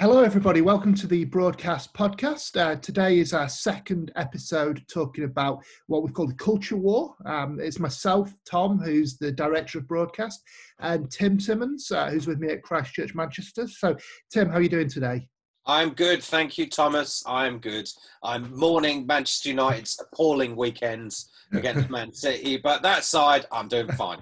Hello, everybody. Welcome to the Broadcast Podcast. Uh, today is our second episode talking about what we've called the culture war. Um, it's myself, Tom, who's the director of broadcast, and Tim Simmons, uh, who's with me at Christchurch, Manchester. So, Tim, how are you doing today? I'm good, thank you, Thomas. I'm good. I'm mourning Manchester United's appalling weekends against Man City, but that side, I'm doing fine.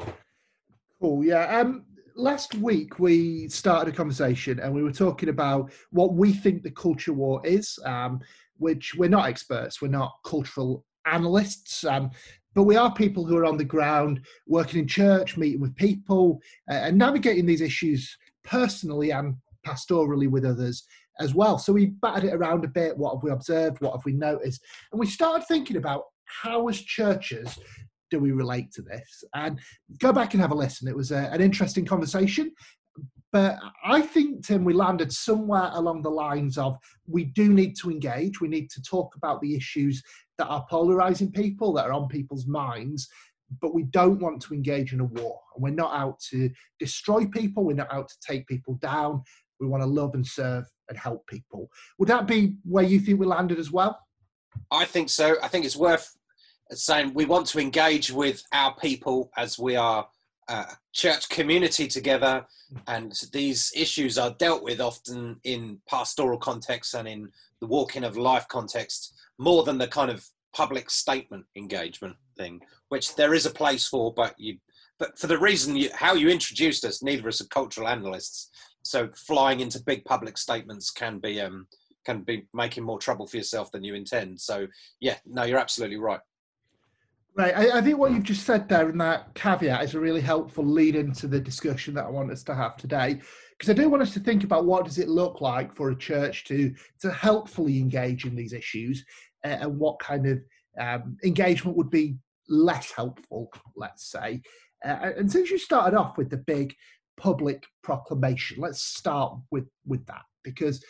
Cool. Yeah. Um, last week we started a conversation and we were talking about what we think the culture war is, um, which we're not experts, we're not cultural analysts, um, but we are people who are on the ground, working in church, meeting with people, uh, and navigating these issues personally and pastorally with others as well. So we batted it around a bit. What have we observed? What have we noticed? And we started thinking about how, as churches, do we relate to this? And go back and have a listen. It was a, an interesting conversation. But I think, Tim, we landed somewhere along the lines of we do need to engage. We need to talk about the issues that are polarizing people, that are on people's minds, but we don't want to engage in a war. And we're not out to destroy people, we're not out to take people down. We want to love and serve and help people. Would that be where you think we landed as well? I think so. I think it's worth saying we want to engage with our people as we are a church community together. And these issues are dealt with often in pastoral context and in the walking of life context more than the kind of public statement engagement thing which there is a place for but you but for the reason you, how you introduced us neither of us are cultural analysts. So flying into big public statements can be um can be making more trouble for yourself than you intend. So yeah no you're absolutely right Right. I, I, think what you've just said there in that caveat is a really helpful lead into the discussion that I want us to have today. Because I do want us to think about what does it look like for a church to to helpfully engage in these issues, uh, and what kind of um, engagement would be less helpful, let's say. Uh, and since you started off with the big public proclamation, let's start with with that because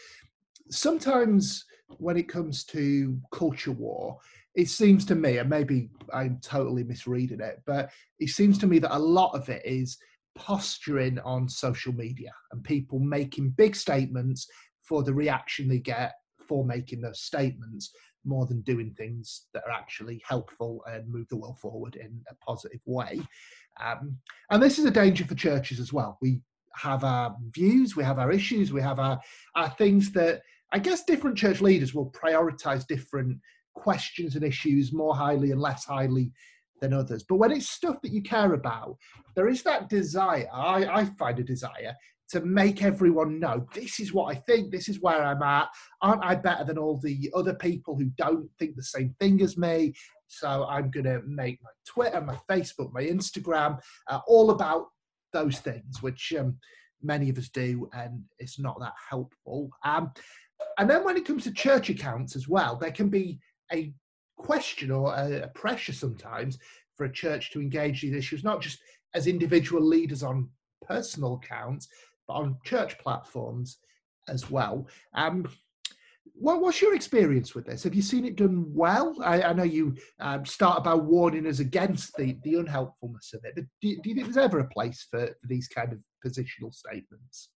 sometimes when it comes to culture war, it seems to me, and maybe I'm totally misreading it, but it seems to me that a lot of it is posturing on social media and people making big statements for the reaction they get for making those statements more than doing things that are actually helpful and move the world forward in a positive way. Um, and this is a danger for churches as well. We have our views, we have our issues, we have our, our things that I guess different church leaders will prioritize different questions and issues more highly and less highly than others. But when it's stuff that you care about, there is that desire, I, I find a desire to make everyone know this is what I think, this is where I'm at. Aren't I better than all the other people who don't think the same thing as me? So I'm going to make my Twitter, my Facebook, my Instagram uh, all about those things, which um, many of us do, and it's not that helpful. Um, and then when it comes to church accounts as well, there can be a question or a, a pressure sometimes for a church to engage these issues, not just as individual leaders on personal accounts, but on church platforms as well. Um, what, what's your experience with this? Have you seen it done well? I, I know you um, start by warning us against the, the unhelpfulness of it, but do, do you think there's ever a place for, for these kind of positional statements?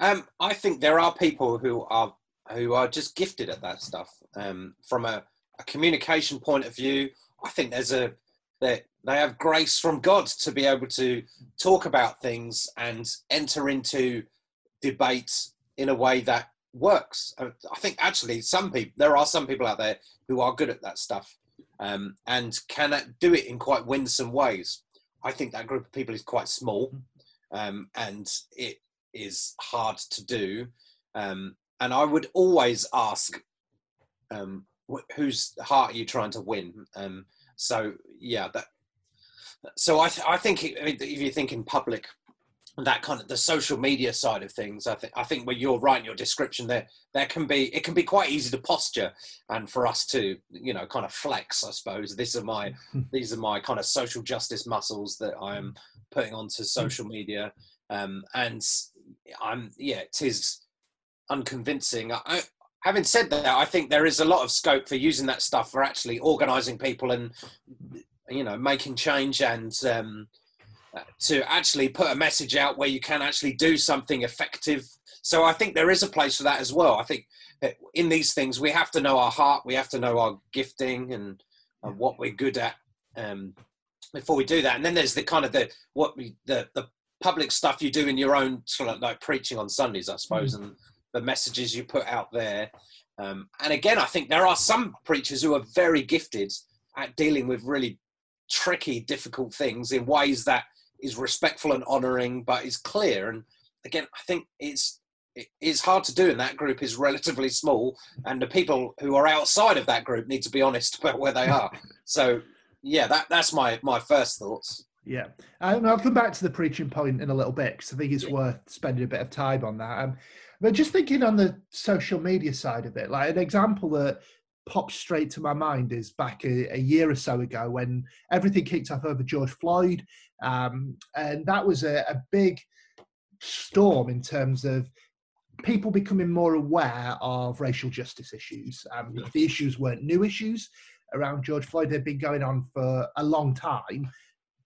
Um, I think there are people who are who are just gifted at that stuff. Um, from a, a, communication point of view, I think there's a they they have grace from God to be able to talk about things and enter into debates in a way that works. Uh, I think actually some people there are some people out there who are good at that stuff um, and can do it in quite winsome ways. I think that group of people is quite small um, and it is hard to do. Um, and I would always ask, um, wh- whose heart are you trying to win? Um, so yeah, that. So I, th- I think if you think in public that kind of the social media side of things i think i think when you're right in your description there there can be it can be quite easy to posture and for us to you know kind of flex i suppose these are my these are my kind of social justice muscles that i'm putting onto social media um and i'm yeah it is unconvincing I, having said that i think there is a lot of scope for using that stuff for actually organizing people and you know making change and um to actually put a message out where you can actually do something effective. So I think there is a place for that as well. I think in these things we have to know our heart, we have to know our gifting and, and what we're good at um, before we do that. And then there's the kind of the what we the the public stuff you do in your own sort of like preaching on Sundays, I suppose, mm. and the messages you put out there. Um, and again, I think there are some preachers who are very gifted at dealing with really tricky, difficult things in ways that is respectful and honouring, but is clear. And again, I think it's it's hard to do, and that group is relatively small. And the people who are outside of that group need to be honest about where they are. so, yeah, that that's my my first thoughts. Yeah, um, I'll come back to the preaching point in a little bit because I think it's yeah. worth spending a bit of time on that. Um, but just thinking on the social media side of it, like an example that pops straight to my mind is back a, a, year or so ago when everything kicked off over George Floyd. Um, and that was a, a big storm in terms of people becoming more aware of racial justice issues. Um, the issues weren't new issues around George Floyd, they'd been going on for a long time,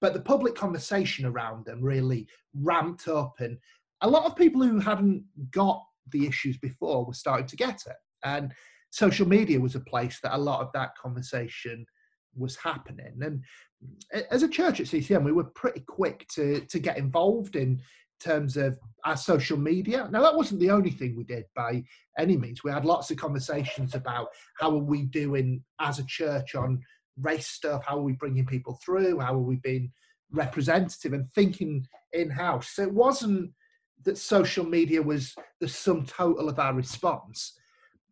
but the public conversation around them really ramped up, and a lot of people who hadn't got the issues before were starting to get it. And social media was a place that a lot of that conversation was happening. And as a church at CCM, we were pretty quick to to get involved in terms of our social media. Now that wasn't the only thing we did by any means. We had lots of conversations about how are we doing as a church on race stuff, how are we bringing people through, how are we being representative and thinking in house. So it wasn't that social media was the sum total of our response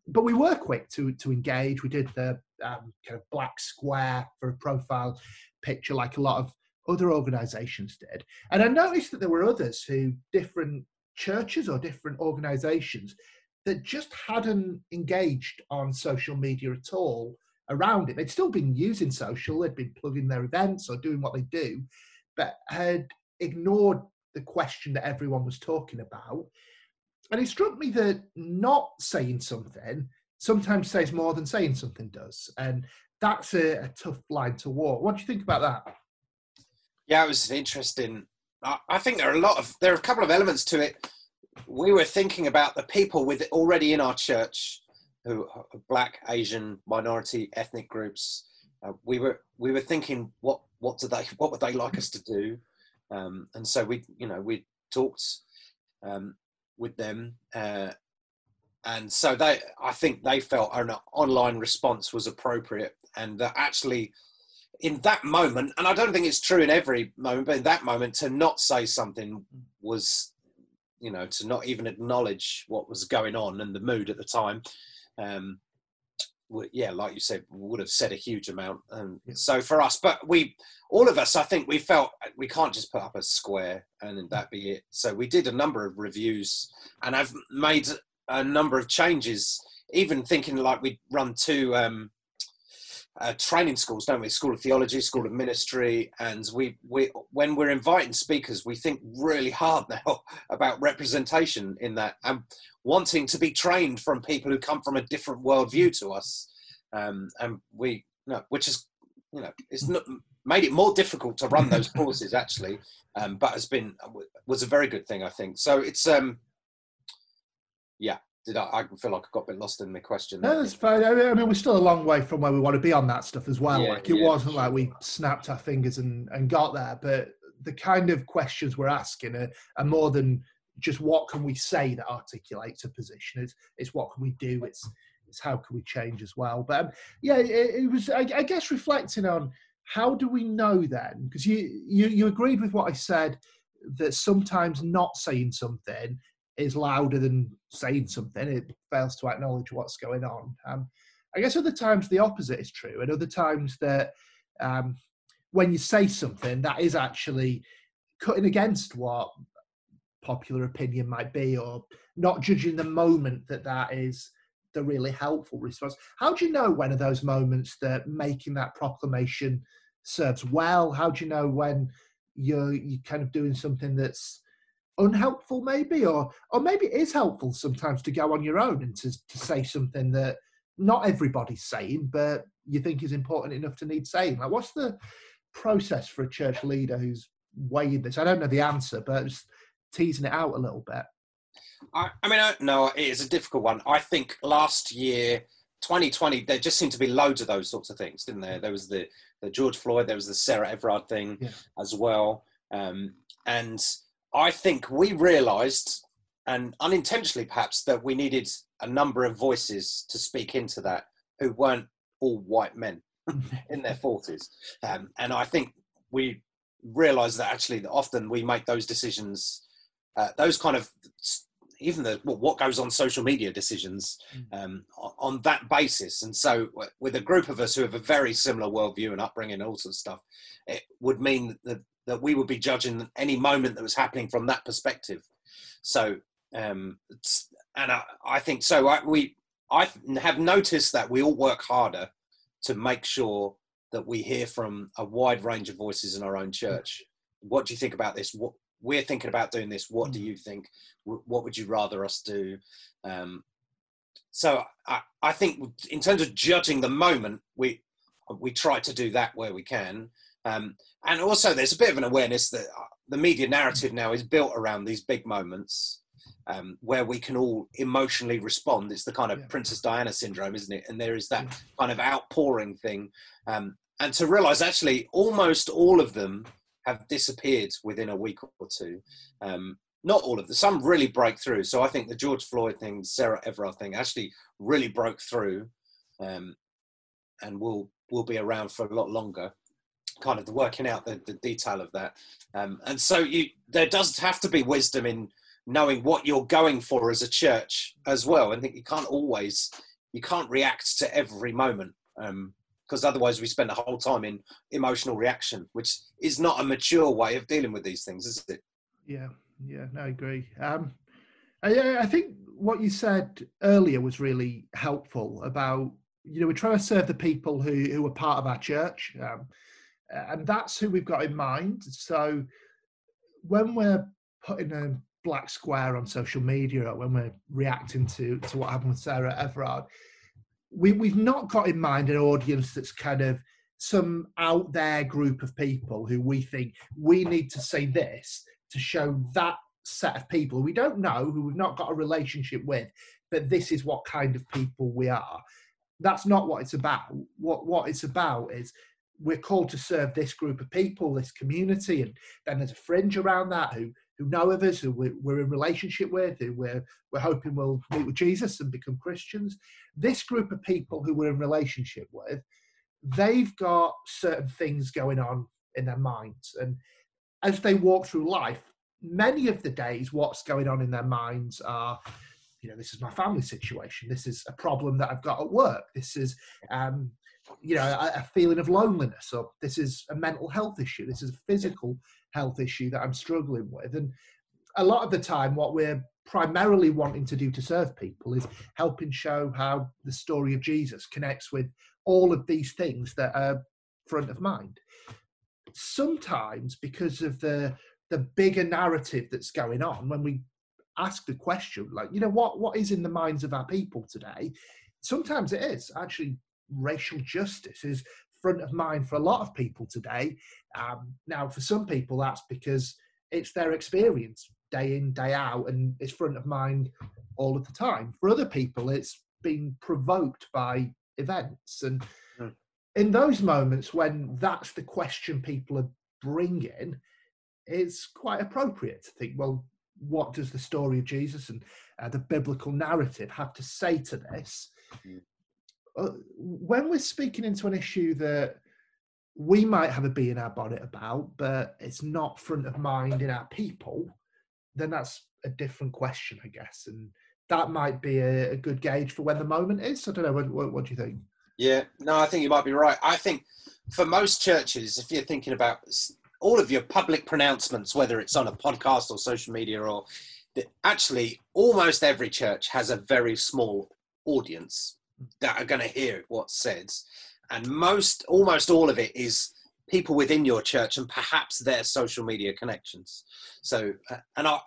but we were quick to to engage. We did the um, kind of black square for a profile picture, like a lot of other organisations did. And I noticed that there were others who different churches or different organisations that just hadn't engaged on social media at all around it. They'd still been using social, they'd been plugging their events or doing what they do, but had ignored the question that everyone was talking about and it struck me that not saying something sometimes says more than saying something does. And that's a, a tough line to walk. What do you think about that? Yeah, it was interesting. I think there are a lot of there are a couple of elements to it. We were thinking about the people with already in our church who are black, Asian, minority, ethnic groups. Uh, we were we were thinking what what do they what would they like us to do, um, and so we you know we talked um, with them. Uh, and so they, I think they felt an online response was appropriate, and that actually, in that moment, and I don't think it's true in every moment, but in that moment, to not say something was, you know, to not even acknowledge what was going on and the mood at the time. Um, yeah, like you said, would have said a huge amount. And yeah. so for us, but we, all of us, I think we felt we can't just put up a square and that be it. So we did a number of reviews, and I've made a number of changes. Even thinking like we'd run two um, uh, training schools, don't we? School of Theology, School of Ministry, and we we when we're inviting speakers, we think really hard now about representation in that, and wanting to be trained from people who come from a different worldview to us, um, and we no, which is you know it's not made it more difficult to run those courses actually, um, but has been was a very good thing I think. So it's um yeah did I, I feel like I got a bit lost in the question. No, that's fine. I mean, we're still a long way from where we want to be on that stuff as well. Yeah, like it yeah, wasn't like we snapped our fingers and, and got there, but the kind of questions we're asking are, are more than just what can we say that articulates a position. It's, it's what can we do. It's, it's how can we change as well. But um, yeah, it, it was, I, I guess, reflecting on how do we know then? Because you, you, you agreed with what I said that sometimes not saying something is louder than saying something. It fails to acknowledge what's going on. Um, I guess other times the opposite is true, and other times that um, when you say something that is actually cutting against what popular opinion might be, or not judging the moment that that is the really helpful response. How do you know when are those moments that making that proclamation serves well? How do you know when you're you kind of doing something that's unhelpful maybe or or maybe it is helpful sometimes to go on your own and to, to say something that not everybody's saying but you think is important enough to need saying like what's the process for a church leader who's weighing this i don't know the answer but just teasing it out a little bit I, I mean, I, no, it is a difficult one. I think last year, 2020, there just seemed to be loads of those sorts of things, didn't there? There was the, the George Floyd, there was the Sarah Everard thing yeah. as well. Um, and I think we realised, and unintentionally perhaps, that we needed a number of voices to speak into that who weren't all white men in their 40s. Um, and I think we realised that actually that often we make those decisions, uh, those kind of even the what goes on social media decisions mm. um, on that basis. And so, with a group of us who have a very similar worldview and upbringing and all sorts of stuff, it would mean that that we would be judging any moment that was happening from that perspective. So, um, and I, I think so. I, we I have noticed that we all work harder to make sure that we hear from a wide range of voices in our own church. What do you think about this? What we're thinking about doing this. What do mm. you think? What would you rather us do? Um, so I, I think in terms of judging the moment, we we try to do that where we can. Um, and also, there's a bit of an awareness that uh, the media narrative now is built around these big moments um, where we can all emotionally respond. It's the kind of yeah. Princess Diana syndrome, isn't it? And there is that yeah. kind of outpouring thing. Um, and to realize actually almost all of them have disappeared within a week or two. Um, not all of them, some really break through. So I think the George Floyd thing, Sarah Everard thing, actually really broke through, um, and will will be around for a lot longer. Kind of working out the, the detail of that, um, and so you there does have to be wisdom in knowing what you're going for as a church as well. I think you can't always you can't react to every moment. Um, because otherwise we spend the whole time in emotional reaction, which is not a mature way of dealing with these things, is it? Yeah, yeah, I agree. Um, I, I think what you said earlier was really helpful about you know we're trying to serve the people who who are part of our church, um, and that's who we've got in mind. So when we're putting a black square on social media, or when we're reacting to to what happened with Sarah Everard we, we've not got in mind an audience that's kind of some out there group of people who we think we need to say this to show that set of people. We don't know who we've not got a relationship with but this is what kind of people we are. That's not what it's about. What what it's about is we're called to serve this group of people this community and then there's a fringe around that who who know of us, who we're, we're in relationship with, who we're, we're hoping will meet with Jesus and become Christians. This group of people who we're in relationship with, they've got certain things going on in their minds. And as they walk through life, many of the days, what's going on in their minds are, you know, this is my family situation. This is a problem that I've got at work. This is, um, you know, a, a feeling of loneliness, or this is a mental health issue. This is a physical health issue that I'm struggling with. And a lot of the time, what we're primarily wanting to do to serve people is helping show how the story of Jesus connects with all of these things that are front of mind. Sometimes, because of the the bigger narrative that's going on, when we ask the question, like, you know, what what is in the minds of our people today? Sometimes it is actually racial justice is front of mind for a lot of people today. Um, now, for some people, that's because it's their experience day in, day out, and it's front of mind all of the time. For other people, it's being provoked by events. And mm. in those moments when that's the question people are bringing, it's quite appropriate to think, well, what does the story of Jesus and uh, the biblical narrative have to say to this? Mm. Uh, when we're speaking into an issue that we might have a bee in our bonnet about, but it's not front of mind in our people, then that's a different question, I guess. And that might be a, a good gauge for when the moment is. I don't know. What, what, what, do you think? Yeah, no, I think you might be right. I think for most churches, if you're thinking about all of your public pronouncements, whether it's on a podcast or social media, or that actually almost every church has a very small audience that are going to hear what's said, and most, almost all of it is people within your church and perhaps their social media connections. So, uh, and I,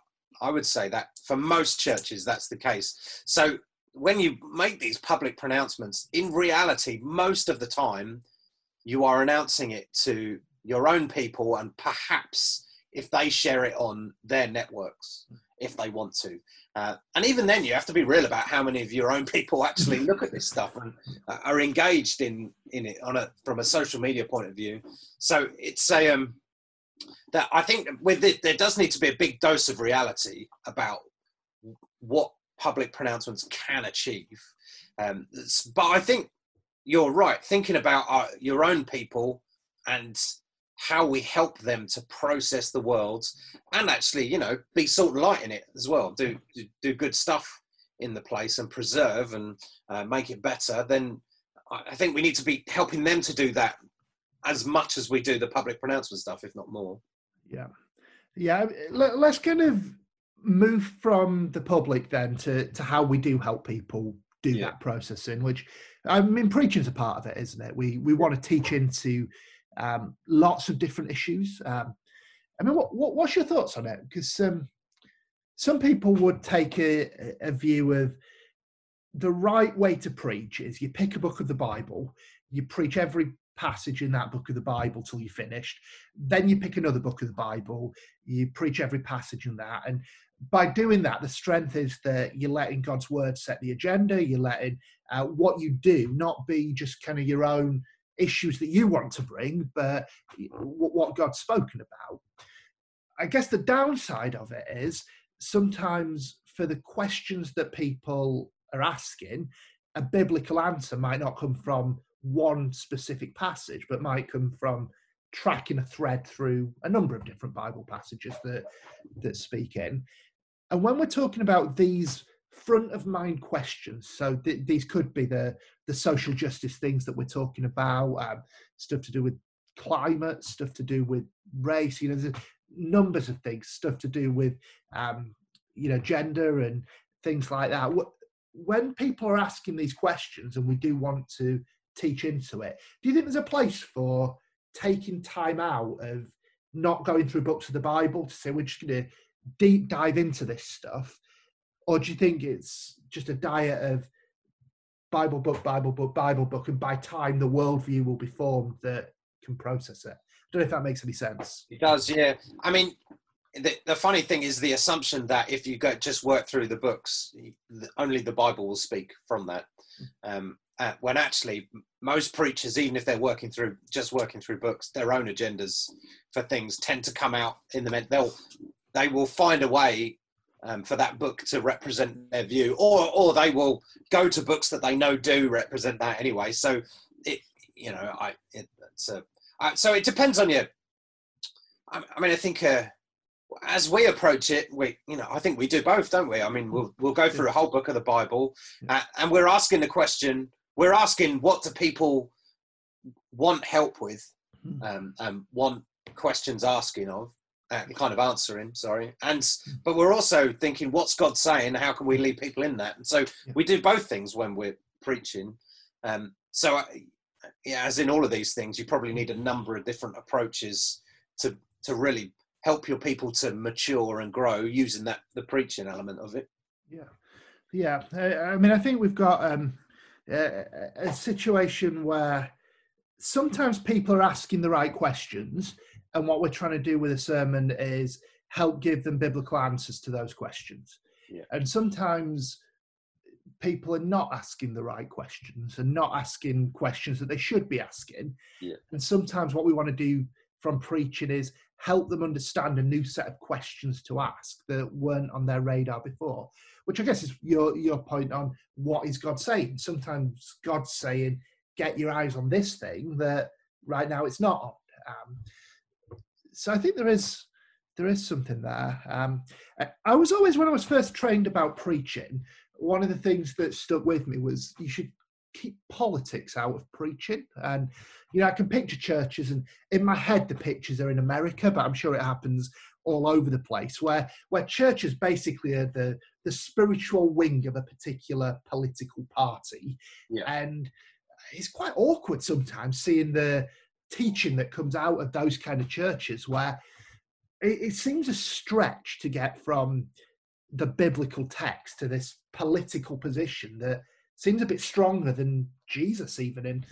I would say that for most churches that's the case. So when you make these public pronouncements, in reality, most of the time, you are announcing it to your own people and perhaps if they share it on their networks if they want to. Uh, and even then you have to be real about how many of your own people actually look at this stuff and uh, are engaged in in it on a from a social media point of view. So it's a um that i think with it there does need to be a big dose of reality about what public pronouncements can achieve. Um, but i think you're right. Thinking about our, your own people and how we help them to process the world and actually, you know, be salt and light in it as well. Do do, do good stuff in the place and preserve and uh, make it better. Then I think we need to be helping them to do that as much as we do the public pronouncement stuff, if not more. Yeah, yeah. Let's kind of move from the public then to to how we do help people do yeah. that processing, which I mean, preaching's a part of it, isn't it? We we want to teach into um, lots of different issues. Um, I mean, what, what, what's your thoughts on it? Because um, some people would take a, a view of the right way to preach is you pick a book of the Bible, you preach every passage in that book of the Bible till you're finished. Then you pick another book of the Bible, you preach every passage in that. And by doing that, the strength is that you're letting God's word set the agenda, you're letting uh, what you do not be just kind of your own issues that you want to bring, but mm-hmm. what God's spoken about. I guess the downside of it is sometimes for the questions that people are asking, a biblical answer might not come from one specific passage, but might come from tracking a thread through a number of different Bible passages that that speak in. And when we're talking about these front of mind questions, so th- these could be the the social justice things that we're talking about, um, stuff to do with climate, stuff to do with race. You know, there's numbers of things, stuff to do with um, you know gender and things like that. When people are asking these questions, and we do want to teach into it, do you think there's a place for taking time out of not going through books of the Bible to say we're just going to deep dive into this stuff, or do you think it's just a diet of Bible book, Bible book, Bible book, and by time the worldview will be formed that can process it? I don't know if that makes any sense. It does, yeah. I mean, the, the funny thing is the assumption that if you go just work through the books, only the Bible will speak from that. Um, uh, when actually most preachers, even if they're working through just working through books, their own agendas for things tend to come out in the they'll they will find a way um, for that book to represent their view, or or they will go to books that they know do represent that anyway. So it, you know, I it, it's a I, so it depends on you. I, I mean, I think uh, as we approach it, we you know I think we do both, don't we? I mean, we'll we'll go through a whole book of the Bible, uh, and we're asking the question. We're asking what do people want help with, hmm. um, and want questions asking of uh, kind of answering sorry. And but we're also thinking what's god saying? How can we lead people in that? And so we do both things when we're preaching. Um, so uh, yeah, as in all of these things you probably need a number of different approaches to to really help your people to mature and grow using that the preaching element of it. Yeah. Yeah. I mean i think we've got um, a, a situation where sometimes people are asking the right questions and what we're trying to do with a sermon is help give them biblical answers to those questions. Yeah. And sometimes people are not asking the right questions and not asking questions that they should be asking. Yeah. And sometimes what we want to do from preaching is help them understand a new set of questions to ask that weren't on their radar before. Which I guess is your your point on what is God saying. Sometimes God's saying, "Get your eyes on this thing that right now it's not on." Um, so I think there is there is something there. Um, I was always when I was first trained about preaching, one of the things that stuck with me was you should keep politics out of preaching. And you know, I can picture churches, and in my head, the pictures are in America, but I'm sure it happens all over the place, where where churches basically are the the spiritual wing of a particular political party, Yeah. and it's quite awkward sometimes seeing the teaching that comes out of those kind of churches where it, it seems a stretch to get from the biblical text to this political position that seems a bit stronger than Jesus, even in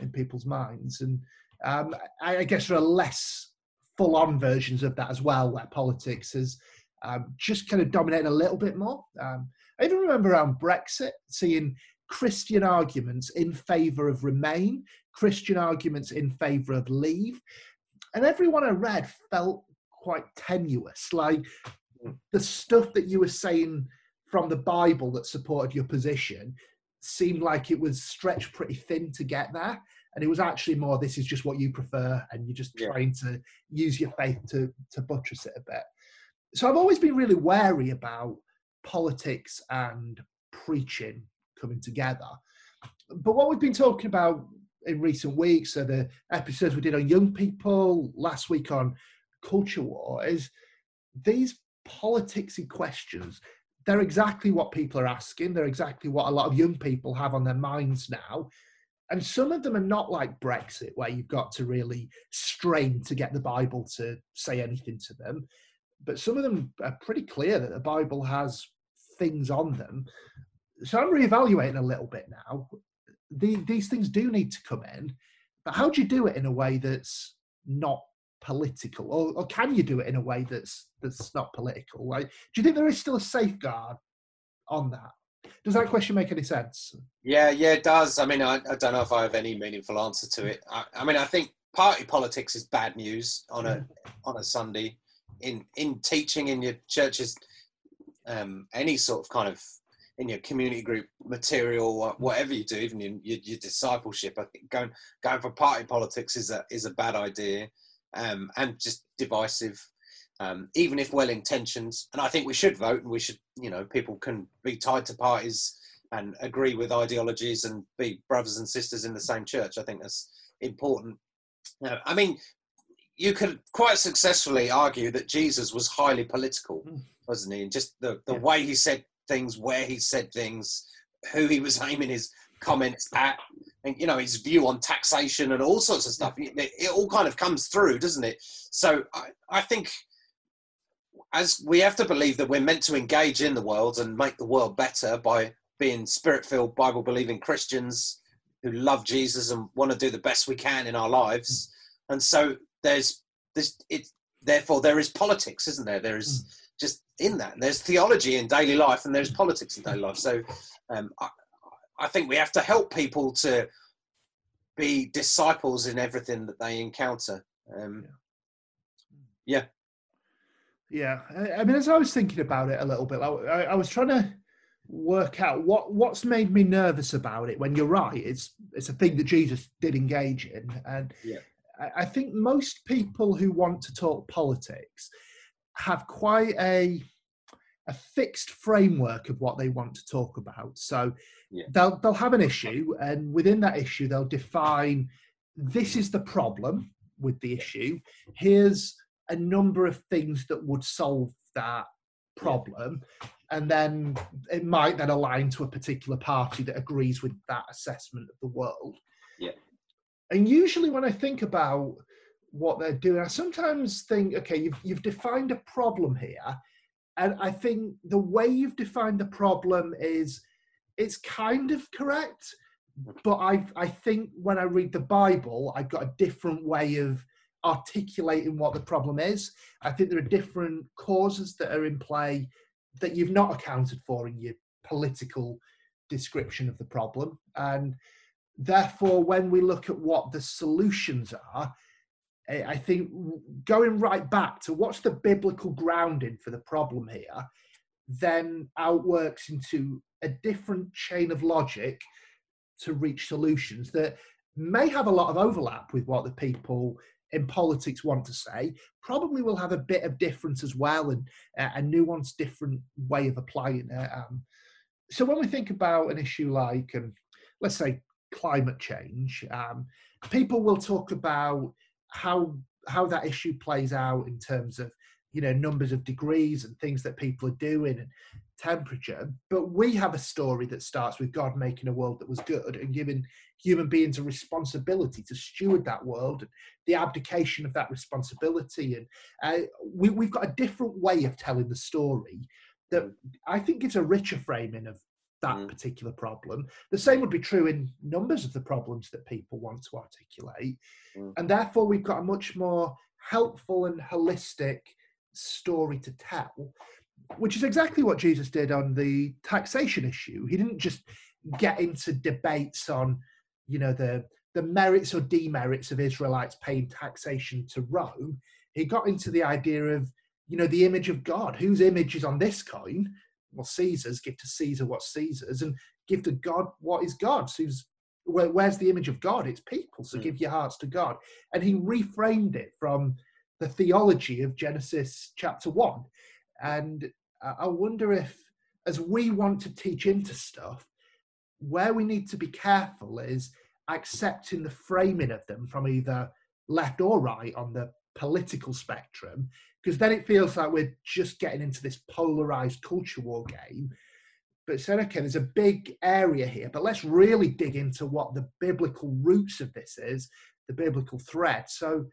in people's minds. And um, I, I guess there are less full-on versions of that as well, where politics has um, just kind of dominated a little bit more. Um, I even remember around Brexit seeing Christian arguments in favour of Remain, Christian arguments in favour of Leave, and everyone I read felt quite tenuous. Like hmm. the stuff that you were saying from the Bible that supported your position seemed like it was stretched pretty thin to get there. And it was actually more, this is just what you prefer, and you're just Yeah. trying to use your faith to, to buttress it a bit. So I've always been really wary about politics and preaching coming together. But what we've been talking about in recent weeks, so the episodes we did on young people, last week on culture war, is these politicsy questions they're exactly what people are asking. They're exactly what a lot of young people have on their minds now. And some of them are not like brexit where you've got to really strain to get the bible to say anything to them. But some of them are pretty clear that the bible has things on them so i'm reevaluating a little bit now. The, these things do need to come in but how do you do it in a way that's not political? Or, or can you do it in a way that's that's not political? Like do you think there is still a safeguard on that? Does that question make any sense? Yeah, yeah, it does. I mean, I, I don't know if I have any meaningful answer to it. I, I mean, I think party politics is bad news on a on a Sunday. In in teaching in your churches, um, any sort of kind of in your community group material, whatever you do, even in your, your discipleship. I think going going for party politics is a is a bad idea, um, and just divisive. Um, even if well intentioned, and I think we should vote, and we should, you know, people can be tied to parties and agree with ideologies and be brothers and sisters in the same church. I think that's important. I mean, you could quite successfully argue that Jesus was highly political, Mm. wasn't he? And just the, the Yeah. way he said things, where he said things, who he was aiming his comments at, and you know his view on taxation and all sorts of stuff. It, it all kind of comes through, doesn't it? So I, I think as we have to believe that we're meant to engage in the world and make the world better by being spirit-filled, Bible-believing Christians who love Jesus and want to do the best we can in our lives. Mm. And so there's this. It therefore there is politics, isn't there? There is mm. Just in that. There's theology in daily life, and there's politics in daily life. So um, I, I think we have to help people to be disciples in everything that they encounter. Um, yeah I, I mean as i was thinking about it a little bit I, I, I was trying to work out what what's made me nervous about it when you're right it's it's a thing that jesus did engage in and Yeah. I, I think most people who want to talk politics have quite a a fixed framework of what they want to talk about. So Yeah. they'll they'll have an issue, and within that issue, they'll define this is the problem with the issue. Here's a number of things that would solve that problem, and then it might then align to a particular party that agrees with that assessment of the world. Yeah. And usually, when I think about what they're doing, I sometimes think, okay, you've you've defined a problem here, and I think the way you've defined the problem is it's kind of correct, but I I think when I read the Bible, I've got a different way of articulating what the problem is. I think there are different causes that are in play that you've not accounted for in your political description of the problem, and therefore, when we look at what the solutions are, I think going right back to what's the biblical grounding for the problem here, then outworks into a different chain of logic to reach solutions that may have a lot of overlap with what the people in politics want to say, probably will have a bit of difference as well and uh, a nuanced, different way of applying it. Um, so when we think about an issue like, um, let's say, climate change, um, people will talk about how how that issue plays out in terms of you know numbers of degrees and things that people are doing and temperature. But we have a story that starts with god making a world that was good and giving human beings a responsibility to steward that world and the abdication of that responsibility. And uh, we, we've got a different way of telling the story that i think gives a richer framing of that mm. particular problem the same would be true in numbers of the problems that people want to articulate mm. and therefore we've got a much more helpful and holistic story to tell, which is exactly what Jesus did on the taxation issue. He didn't just get into debates on, you know, the the merits or demerits of Israelites paying taxation to Rome. He got into the idea of, you know, the image of God. Whose image is on this coin? Well, Caesar's. Give to Caesar what's Caesar's, and give to God what is God's. Who's where, where's the image of God? It's people. So mm. give your hearts to God. And he reframed it from the theology of Genesis chapter one. And I wonder if, as we want to teach into stuff, where we need to be careful is accepting the framing of them from either left or right on the political spectrum, because then it feels like we're just getting into this polarized culture war game. But said, okay, there's a big area here, but let's really dig into what the biblical roots of this is, the biblical thread. So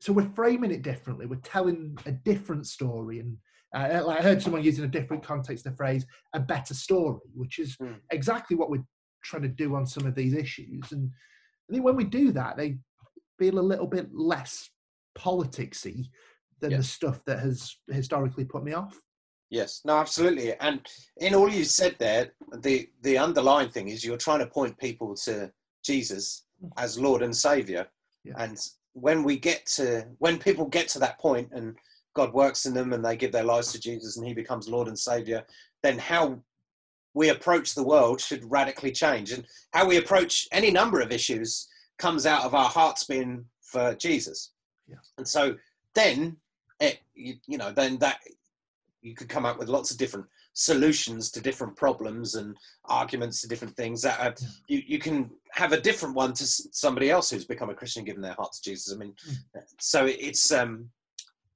so we're framing it differently. We're telling a different story, and uh, like I heard someone using a different context the phrase "a better story," which is mm. exactly what we're trying to do on some of these issues. And I think when we do that, they feel a little bit less politicsy than the stuff that has historically put me off. Yes, no, absolutely. And in all you said there, the the underlying thing is you're trying to point people to Jesus hmm. as Lord and Savior. Yeah. And when we get to when people get to that point and God works in them and they give their lives to Jesus and He becomes Lord and Savior, then how we approach the world should radically change, and how we approach any number of issues comes out of our hearts being for Jesus. Yeah. And so then it you, you know then that you could come up with lots of different solutions to different problems and arguments to different things that uh, you, you can have a different one to somebody else who's become a christian given their heart to jesus. I mean mm. so it's um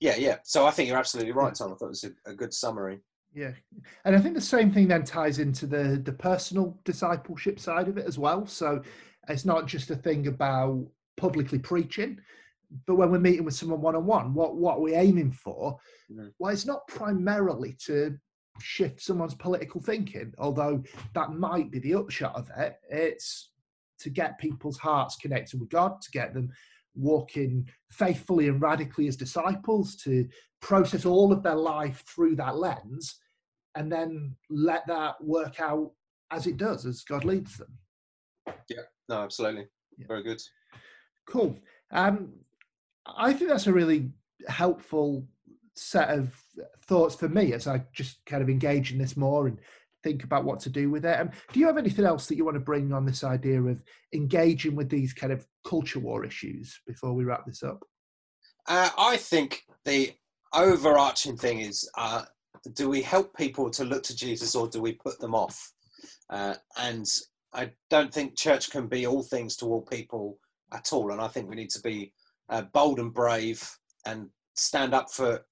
yeah yeah. So i think you're absolutely right tom. I thought it was a, a good summary. Yeah. And i think the same thing then ties into the the personal discipleship side of it as well. So it's not just a thing about publicly preaching but when we're meeting with someone one-on-one what what are we aiming for mm. well it's not primarily to shift someone's political thinking, although that might be the upshot of it. It's to get people's hearts connected with God, to get them walking faithfully and radically as disciples, to process all of their life through that lens, and then let that work out as it does, as God leads them. Yeah, no, absolutely. Yeah. Very good. Cool. Um, I think that's a really helpful set of thoughts for me as I just kind of engage in this more and think about what to do with it. Um, do you have anything else that you want to bring on this idea of engaging with these kind of culture war issues before we wrap this up? Uh, I think the overarching thing is uh, do we help people to look to Jesus or do we put them off? Uh, and I don't think church can be all things to all people at all. And I think we need to be uh, bold and brave and stand up for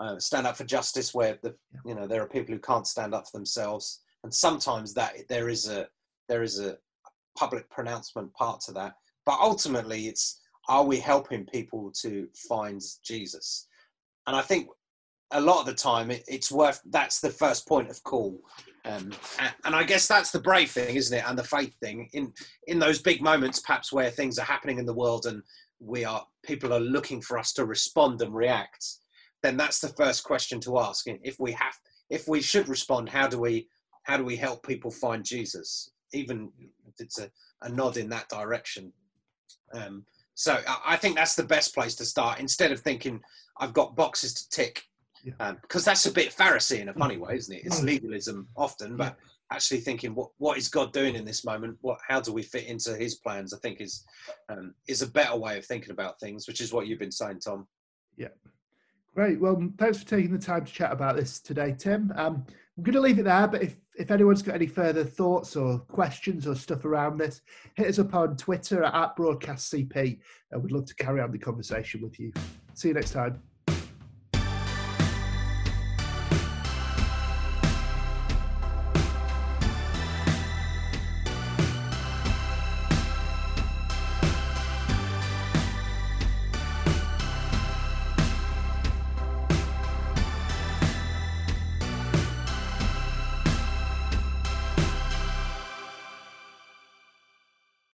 uh, stand up for justice where the you know there are people who can't stand up for themselves. And sometimes that there is a there is a public pronouncement part to that. But ultimately it's are we helping people to find jesus? And i think a lot of the time it, it's worth that's the first point of call. Um, and, and, i guess that's the brave thing isn't it? And the faith thing. In in those big moments perhaps where things are happening in the world and we are people are looking for us to respond and react then that's the first question to ask. If we have, if we should respond, how do we, how do we help people find Jesus? Even if it's a, a nod in that direction. Um, so I think that's the best place to start. Instead of thinking I've got boxes to tick, because yeah. um, that's a bit Pharisee in a funny way, isn't it? It's mm. legalism often, but actually thinking what what is God doing in this moment? What how do we fit into His plans? I think is um, is a better way of thinking about things, which is what you've been saying, Tom. Yeah, Great. Well, thanks for taking the time to chat about this today, Tim. Um, I'm going to leave it there, but if, if anyone's got any further thoughts or questions or stuff around this, hit us up on Twitter at, at BroadcastCP. and we'd love to carry on the conversation with you. See you next time.